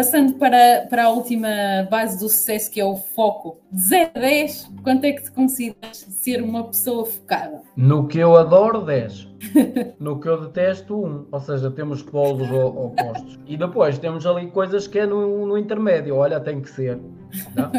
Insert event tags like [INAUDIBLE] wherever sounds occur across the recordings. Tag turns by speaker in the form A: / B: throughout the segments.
A: passando para, para a última base do sucesso, que é o foco. De 0 a 10, quanto é que te consideras ser uma pessoa focada?
B: No que eu adoro, 10. [LAUGHS] no que eu detesto, 1. Ou seja, temos polos opostos. E depois temos ali coisas que é no, no intermédio. Olha, tem que ser. Não?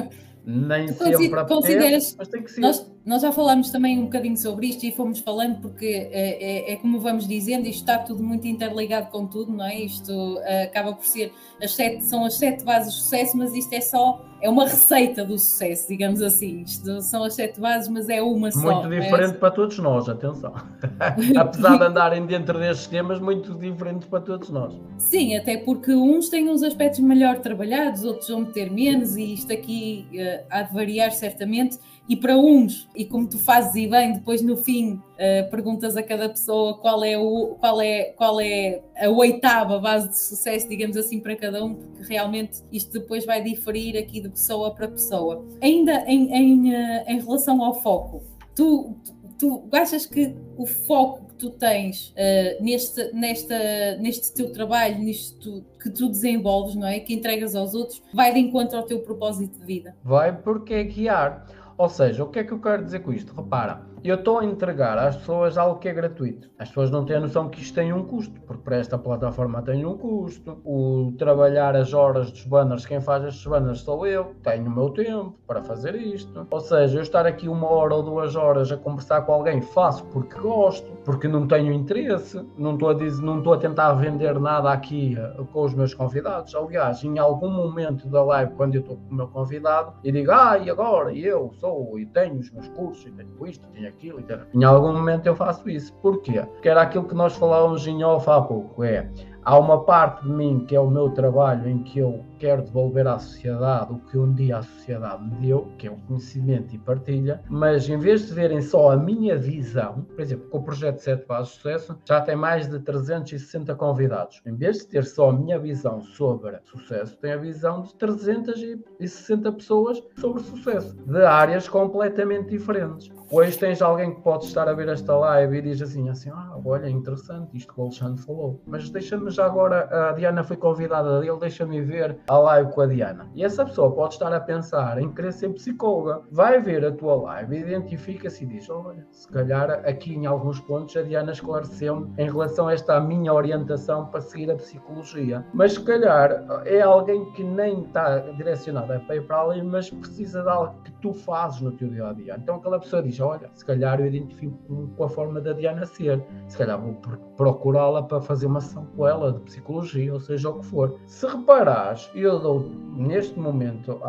B: Nem sempre apetece, mas tem que ser.
A: Nós, nós já falámos também um bocadinho sobre isto e fomos falando porque é, é, é, como vamos dizendo, isto está tudo muito interligado com tudo, não é? Isto uh, acaba por ser as sete, são as sete bases de sucesso, mas isto é só é uma receita do sucesso, digamos assim. Isto são as sete bases, mas é uma
B: só. Muito é? diferente é? para todos nós, atenção. [LAUGHS] Apesar de andarem dentro destes temas, muito diferentes para todos nós.
A: Sim, até porque uns têm uns aspectos melhor trabalhados, outros vão ter menos, e isto aqui uh, há de variar certamente e para uns, e como tu fazes e bem, depois no fim uh, perguntas a cada pessoa qual é, o, qual, é, qual é a oitava base de sucesso, digamos assim, para cada um, porque realmente isto depois vai diferir aqui de pessoa para pessoa. Ainda em, em, uh, em relação ao foco, tu, tu, tu achas que o foco que tu tens uh, neste, nesta, neste teu trabalho, nisto que tu desenvolves, não é? Que entregas aos outros, vai de encontro ao teu propósito de vida?
B: Vai porque é guiar. Ou seja, o que é que eu quero dizer com isto? Repara, eu estou a entregar às pessoas algo que é gratuito. As pessoas não têm a noção que isto tem um custo, porque para esta plataforma tem um custo. O trabalhar as horas dos banners, quem faz estes banners sou eu, tenho o meu tempo para fazer isto. Ou seja, eu estar aqui uma hora ou duas horas a conversar com alguém, faço porque gosto, porque não tenho interesse, não estou a, dizer, não estou a tentar vender nada aqui uh, com os meus convidados. Aliás, em algum momento da live, quando eu estou com o meu convidado, e digo, ah, e agora? Eu sou, e tenho os meus cursos, e tenho isto, tenho aquilo, e Em algum momento eu faço isso. Porquê? Porque era aquilo que nós falávamos em off há pouco, é há uma parte de mim que é o meu trabalho em que eu quero devolver à sociedade o que um dia a sociedade me deu, que é o conhecimento e partilha, mas em vez de verem só a minha visão, por exemplo, com o projeto 7 Bases de Sucesso, já tem mais de 360 convidados. Em vez de ter só a minha visão sobre sucesso, tem a visão de 360 pessoas sobre sucesso, de áreas completamente diferentes. Hoje tens alguém que pode estar a ver esta live e diz assim, assim, ah, olha, interessante isto que o Alexandre falou, mas deixa-me já agora, a Diana foi convidada dele, deixa-me ver a live com a Diana. E essa pessoa pode estar a pensar em querer ser psicóloga. Vai ver a tua live, identifica-se e diz: Olha, se calhar aqui em alguns pontos a Diana esclareceu-me em relação a esta minha orientação para seguir a psicologia. Mas se calhar é alguém que nem está direcionado para para ali, mas precisa de algo que tu fazes no teu dia a dia. Então aquela pessoa diz: Olha, se calhar eu identifico com a forma da Diana ser, se calhar vou procurá-la para fazer uma sessão com ela de psicologia, ou seja o que for. Se reparares, eu dou neste momento,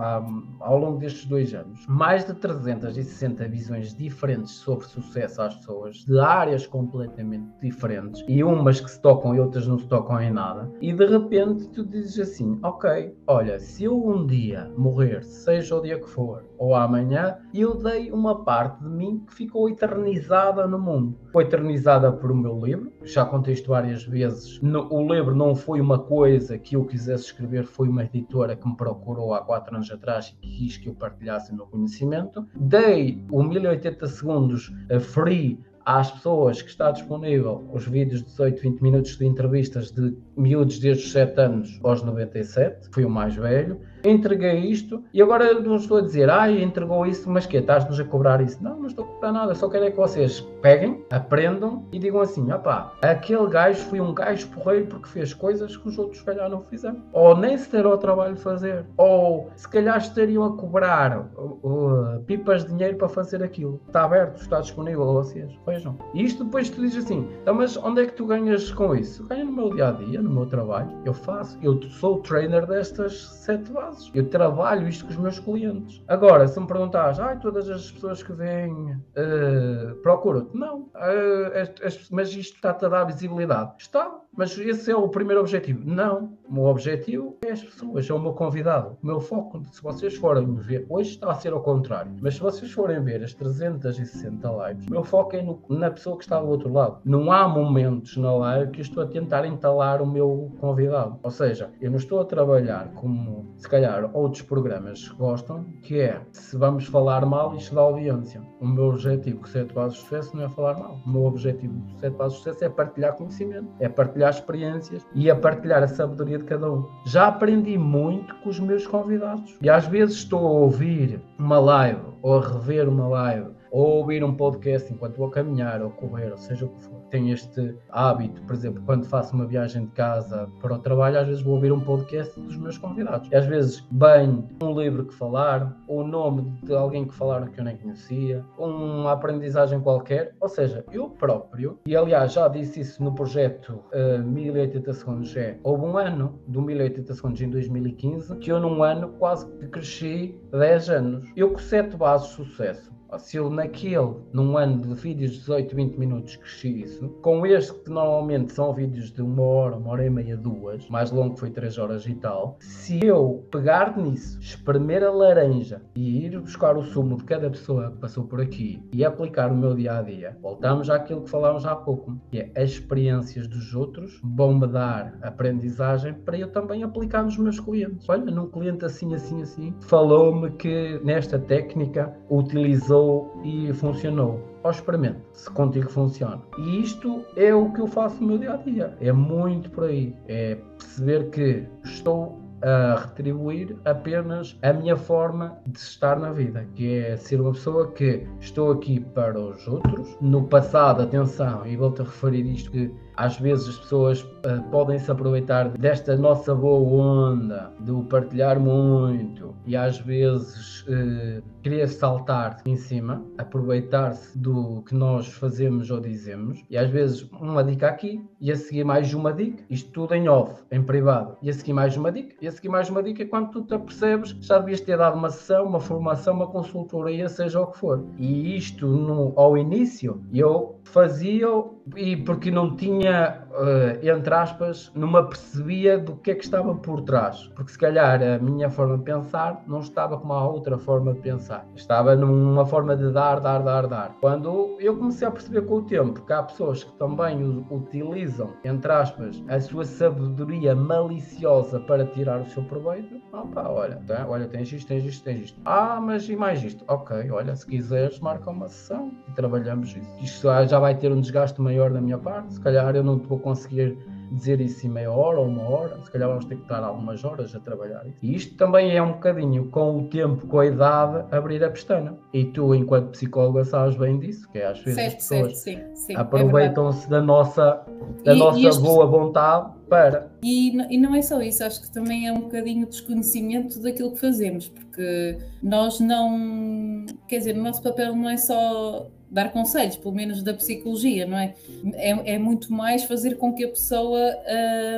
B: ao longo destes dois anos, mais de 360 visões diferentes sobre sucesso às pessoas, de áreas completamente diferentes, e umas que se tocam e outras não se tocam em nada, e de repente tu dizes assim: Ok, olha, se eu um dia morrer, seja o dia que for, ou amanhã, eu dei uma parte de mim que ficou eternizada no mundo. Foi eternizada por o meu livro, já contei isto várias vezes. o livro não foi uma coisa que eu quisesse escrever, foi uma editora que me procurou há quatro anos atrás e quis que eu partilhasse o meu conhecimento. Dei o 1080 segundos free às pessoas que está disponível os vídeos de 18, 20 minutos de entrevistas de miúdos desde os 7 anos aos 97, fui o mais velho, entreguei isto e agora não estou a dizer, ah, entregou isso, mas que Estás-nos a cobrar isso? Não, não estou a cobrar nada, só quero é que vocês peguem, aprendam e digam assim, opá, aquele gajo foi um gajo porreiro porque fez coisas que os outros se calhar não fizeram. Ou nem se deram ao trabalho de fazer. Ou se calhar estariam a cobrar uh, uh, pipas de dinheiro para fazer aquilo. Está aberto, está disponível a vocês. Vejam. E isto depois tu dizes assim, então, mas onde é que tu ganhas com isso? Ganho no meu dia a dia, no meu trabalho. Eu faço, eu sou o trainer destas sete bases. Eu trabalho isto com os meus clientes. Agora, se me perguntares, ah, todas as pessoas que vêm uh, procuram-te. Não. Uh, mas isto está-te a dar visibilidade. Está. Mas esse é o primeiro objetivo. Não. O meu objetivo é as pessoas, é o meu convidado. O meu foco, se vocês forem ver, hoje está a ser ao contrário, mas se vocês forem ver as 360 lives, o meu foco é no, na pessoa que está do outro lado. Não há momentos na live que eu estou a tentar entalar o meu convidado. Ou seja, eu não estou a trabalhar como, se calhar, outros programas gostam, que é se vamos falar mal, isto dá audiência. O meu objetivo com o Sete Bases de Sucesso não é falar mal. O meu objetivo com o Sete Bases de Sucesso é partilhar conhecimento, é partilhar experiências e é partilhar a sabedoria de cada um. Já aprendi muito com os meus convidados. E às vezes estou a ouvir uma live ou a rever uma live ou ouvir um podcast enquanto vou caminhar ou correr, ou seja o que for. Tenho este hábito, por exemplo, quando faço uma viagem de casa para o trabalho, às vezes vou ouvir um podcast dos meus convidados. E às vezes bem um livro que falaram, ou o nome de alguém que falaram que eu nem conhecia, uma aprendizagem qualquer. Ou seja, eu próprio, e aliás já disse isso no projeto uh, 1080 segundos, é, houve um ano do 1080 segundos em 2015 que eu num ano quase que cresci 10 anos. Eu com 7 bases de sucesso se eu naquele, num ano de vídeos de 18, 20 minutos, cresci isso, com este que normalmente são vídeos de uma hora, uma hora e meia, duas, mais longo foi 3 horas e tal, se eu pegar nisso, espremer a laranja e ir buscar o sumo de cada pessoa que passou por aqui e aplicar o meu dia a dia, voltamos àquilo que falámos há pouco, que é as experiências dos outros vão-me dar aprendizagem para eu também aplicar nos meus clientes. Olha, num cliente assim, assim, assim, falou-me que nesta técnica utilizou e funcionou. Ó, experimente se contigo funciona. E isto é o que eu faço no meu dia a dia. É muito por aí. É perceber que estou a retribuir apenas a minha forma de estar na vida, que é ser uma pessoa que estou aqui para os outros. No passado, atenção, e volto a referir isto que às vezes as pessoas uh, podem se aproveitar desta nossa boa onda, do partilhar muito, e às vezes uh, querer saltar em cima, aproveitar-se do que nós fazemos ou dizemos, e às vezes uma dica aqui, e a seguir mais uma dica, isto tudo em off, em privado, e a seguir mais uma dica, e a seguir mais uma dica, quando tu te apercebes, já devias ter dado uma sessão, uma formação, uma consultoria, seja o que for. E isto no, ao início, eu fazia e porque não tinha, minha uh, entre aspas, não me apercebia do que é que estava por trás. Porque se calhar a minha forma de pensar não estava como a outra forma de pensar. Estava numa forma de dar, dar, dar, dar. Quando eu comecei a perceber com o tempo que há pessoas que também utilizam, entre aspas, a sua sabedoria maliciosa para tirar o seu proveito, opa, olha, tá, olha, tens isto, tens isto, tens isto. Ah, mas e mais isto? Ok, olha, se quiseres, marca uma sessão e trabalhamos isso. Isto já vai ter um desgaste maior da minha parte. Se calhar eu não vou conseguir dizer isso em meia hora ou uma hora, se calhar vamos ter que estar algumas horas a trabalhar isso. E isto também é um bocadinho, com o tempo, com a idade, abrir a pestana. E tu, enquanto psicóloga, sabes bem disso, que é às vezes certo, as pessoas certo, sim, sim, é aproveitam-se é da nossa, da e, nossa e boa vontade para.
A: E, e não é só isso, acho que também é um bocadinho desconhecimento daquilo que fazemos, porque nós não. Quer dizer, o nosso papel não é só dar conselhos, pelo menos da psicologia, não é? É, é muito mais fazer com que a pessoa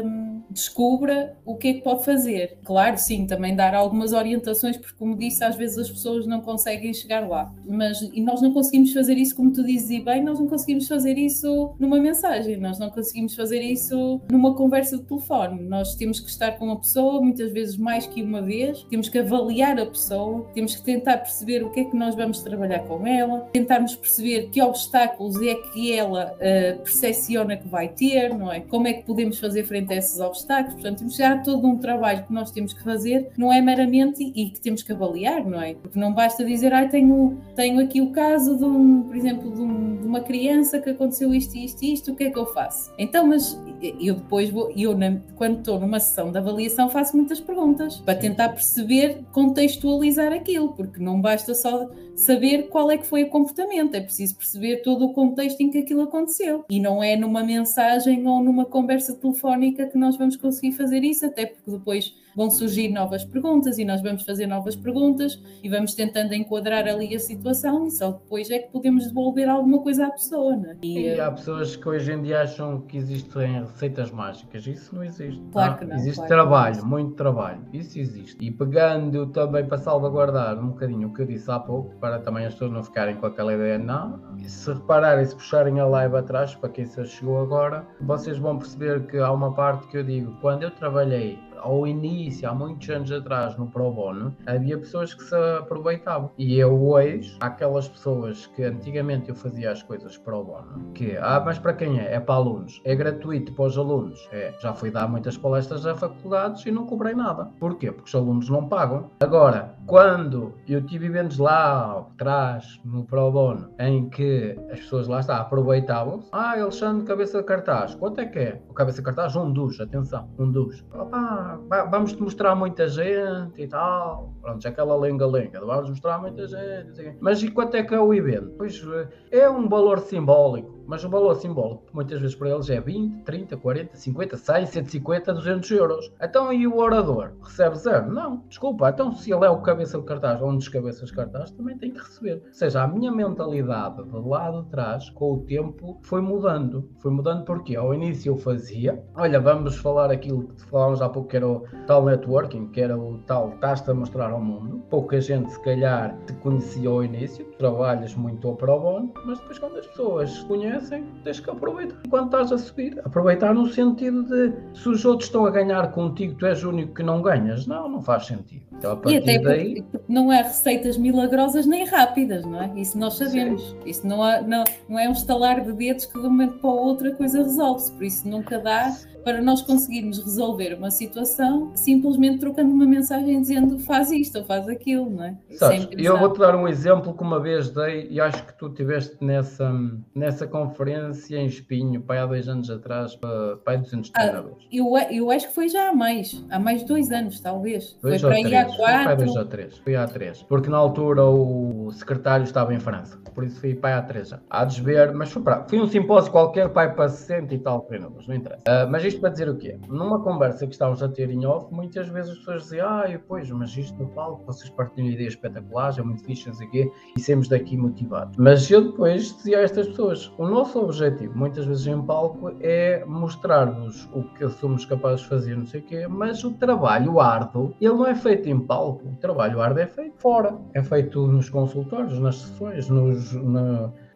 A: hum, descubra o que é que pode fazer. Claro, sim, também dar algumas orientações, porque, como disse, às vezes as pessoas não conseguem chegar lá. Mas e nós não conseguimos fazer isso, como tu dizes, e bem, nós não conseguimos fazer isso numa mensagem, nós não conseguimos fazer isso numa conversa de telefone. Nós temos que estar com a pessoa, muitas vezes mais que uma vez, temos que avaliar a pessoa, temos que tentar perceber o que é que nós vamos trabalhar com ela, tentarmos perceber perceber que obstáculos é que ela uh, percepciona que vai ter, não é? Como é que podemos fazer frente a esses obstáculos? Portanto, temos já todo um trabalho que nós temos que fazer, não é meramente e que temos que avaliar, não é? Porque não basta dizer, ah, tenho, tenho aqui o caso de, um, por exemplo, de, um, de uma criança que aconteceu isto, isto, isto, o que é que eu faço? Então, mas eu depois vou, eu na, quando estou numa sessão de avaliação faço muitas perguntas para tentar perceber, contextualizar aquilo, porque não basta só saber qual é que foi o comportamento, é preciso perceber todo o contexto em que aquilo aconteceu. E não é numa mensagem ou numa conversa telefónica que nós vamos conseguir fazer isso, até porque depois vão surgir novas perguntas e nós vamos fazer novas perguntas e vamos tentando enquadrar ali a situação e só depois é que podemos devolver alguma coisa à pessoa. Né?
B: E, e há pessoas que hoje em dia acham que existem receitas mágicas. Isso não existe.
A: Claro que não.
B: Existe
A: claro
B: trabalho, não. muito trabalho. Isso existe. E pegando também para salvaguardar um bocadinho o que eu disse há pouco, para também as pessoas não ficarem com aquela ideia, não. Se repararem, se puxarem a live atrás, para quem se chegou agora, vocês vão perceber que há uma parte que eu digo, quando eu trabalhei ao início, há muitos anos atrás, no Pro Bono, havia pessoas que se aproveitavam. E eu hoje, aquelas pessoas que antigamente eu fazia as coisas Pro Bono, que, ah, mas para quem é? É para alunos. É gratuito para os alunos é, já fui dar muitas palestras a faculdades e não cobrei nada. Porquê? Porque os alunos não pagam. Agora, quando eu tive eventos lá atrás, no Pro Bono, em que as pessoas lá está, aproveitavam-se, ah, Alexandre, cabeça de cartaz, quanto é que é? O cabeça de cartaz, um dos, atenção, um dos. Opa, vamos-te mostrar muita gente e tal. Pronto, aquela lenga-lenga, vamos mostrar muita gente. Mas e quanto é que é o evento? Pois é um valor simbólico mas o valor simbólico muitas vezes para eles é 20, 30, 40, 50, 100, 150, 200 euros. Então e o orador? Recebe zero? Não, desculpa. Então se ele é o cabeça de cartaz ou um dos cabeças de cartaz, também tem que receber. Ou seja, a minha mentalidade de lá de trás, com o tempo, foi mudando. Foi mudando porque ao início eu fazia, olha, vamos falar aquilo que falámos há pouco, que era o tal networking, que era o tal estás-te a mostrar ao mundo. Pouca gente, se calhar, te conhecia ao início, trabalhas muito ao pro bono, mas depois quando as pessoas conhecem, conhecem, tens que aproveitar enquanto estás a subir. Aproveitar no sentido de se os outros estão a ganhar contigo, tu és o único que não ganhas. Não, não faz sentido.
A: Então, e até daí... porque não é receitas milagrosas nem rápidas, não é? Isso nós sabemos. Sim. Isso não, há, não, não é um estalar de dedos que de um momento para o outro a coisa resolve-se. Por isso nunca dá para nós conseguirmos resolver uma situação simplesmente trocando uma mensagem dizendo faz isto ou faz aquilo, não é?
B: Sabes, eu vou-te dar um exemplo que uma vez dei e acho que tu tiveste nessa, nessa conferência em Espinho, pai há dois anos atrás, pai 200 ah, treinadores.
A: Eu, eu acho que foi já há mais, há mais de dois anos talvez.
B: Dois foi para três, ir há quatro. Foi dois ou três, foi há três. Porque na altura o secretário estava em França, por isso fui pai há três já. Há de ver, mas foi, para, foi um simpósio qualquer, pai para 60 e tal treinadores, não interessa. Uh, mas isto para dizer o quê? Numa conversa que estávamos a ter em off, muitas vezes as pessoas diziam, ah, pois, mas isto no palco, vocês partilham ideias espetaculares, é muito fixe, não sei quê, e saímos daqui motivados. Mas eu depois dizia a estas pessoas, o nosso objetivo, muitas vezes em palco, é mostrar-vos o que somos capazes de fazer, não sei o quê, mas o trabalho árduo, ele não é feito em palco, o trabalho árduo é feito fora, é feito nos consultórios, nas sessões, nos,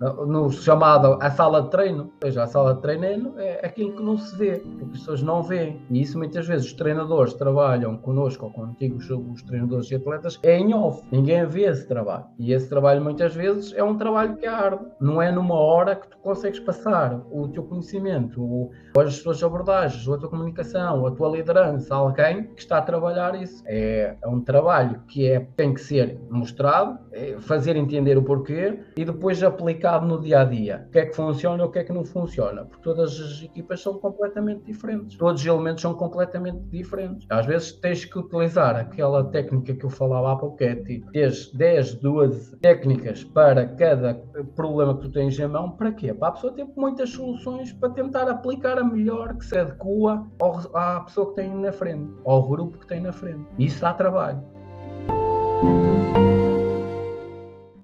B: no chamado a sala de treino, ou seja, a sala de treino é aquilo que não se vê, que as pessoas não veem. E isso muitas vezes os treinadores trabalham connosco ou contigo, os treinadores e atletas, é em off. Ninguém vê esse trabalho. E esse trabalho muitas vezes é um trabalho que é árduo. Não é numa hora que tu consegues passar o teu conhecimento, ou as tuas abordagens, ou a tua comunicação, ou a tua liderança a alguém que está a trabalhar isso. É, é um trabalho que é, tem que ser mostrado, é fazer entender o porquê e depois aplicar aplicado no dia a dia. O que é que funciona e o que é que não funciona? Porque todas as equipas são completamente diferentes. Todos os elementos são completamente diferentes. Às vezes tens que utilizar aquela técnica que eu falava há pouco, é tipo, teres 10, 12 técnicas para cada problema que tu tens em mão. Para quê? Para a pessoa ter muitas soluções para tentar aplicar a melhor que se adequa à pessoa que tem na frente, ao grupo que tem na frente. Isso dá trabalho.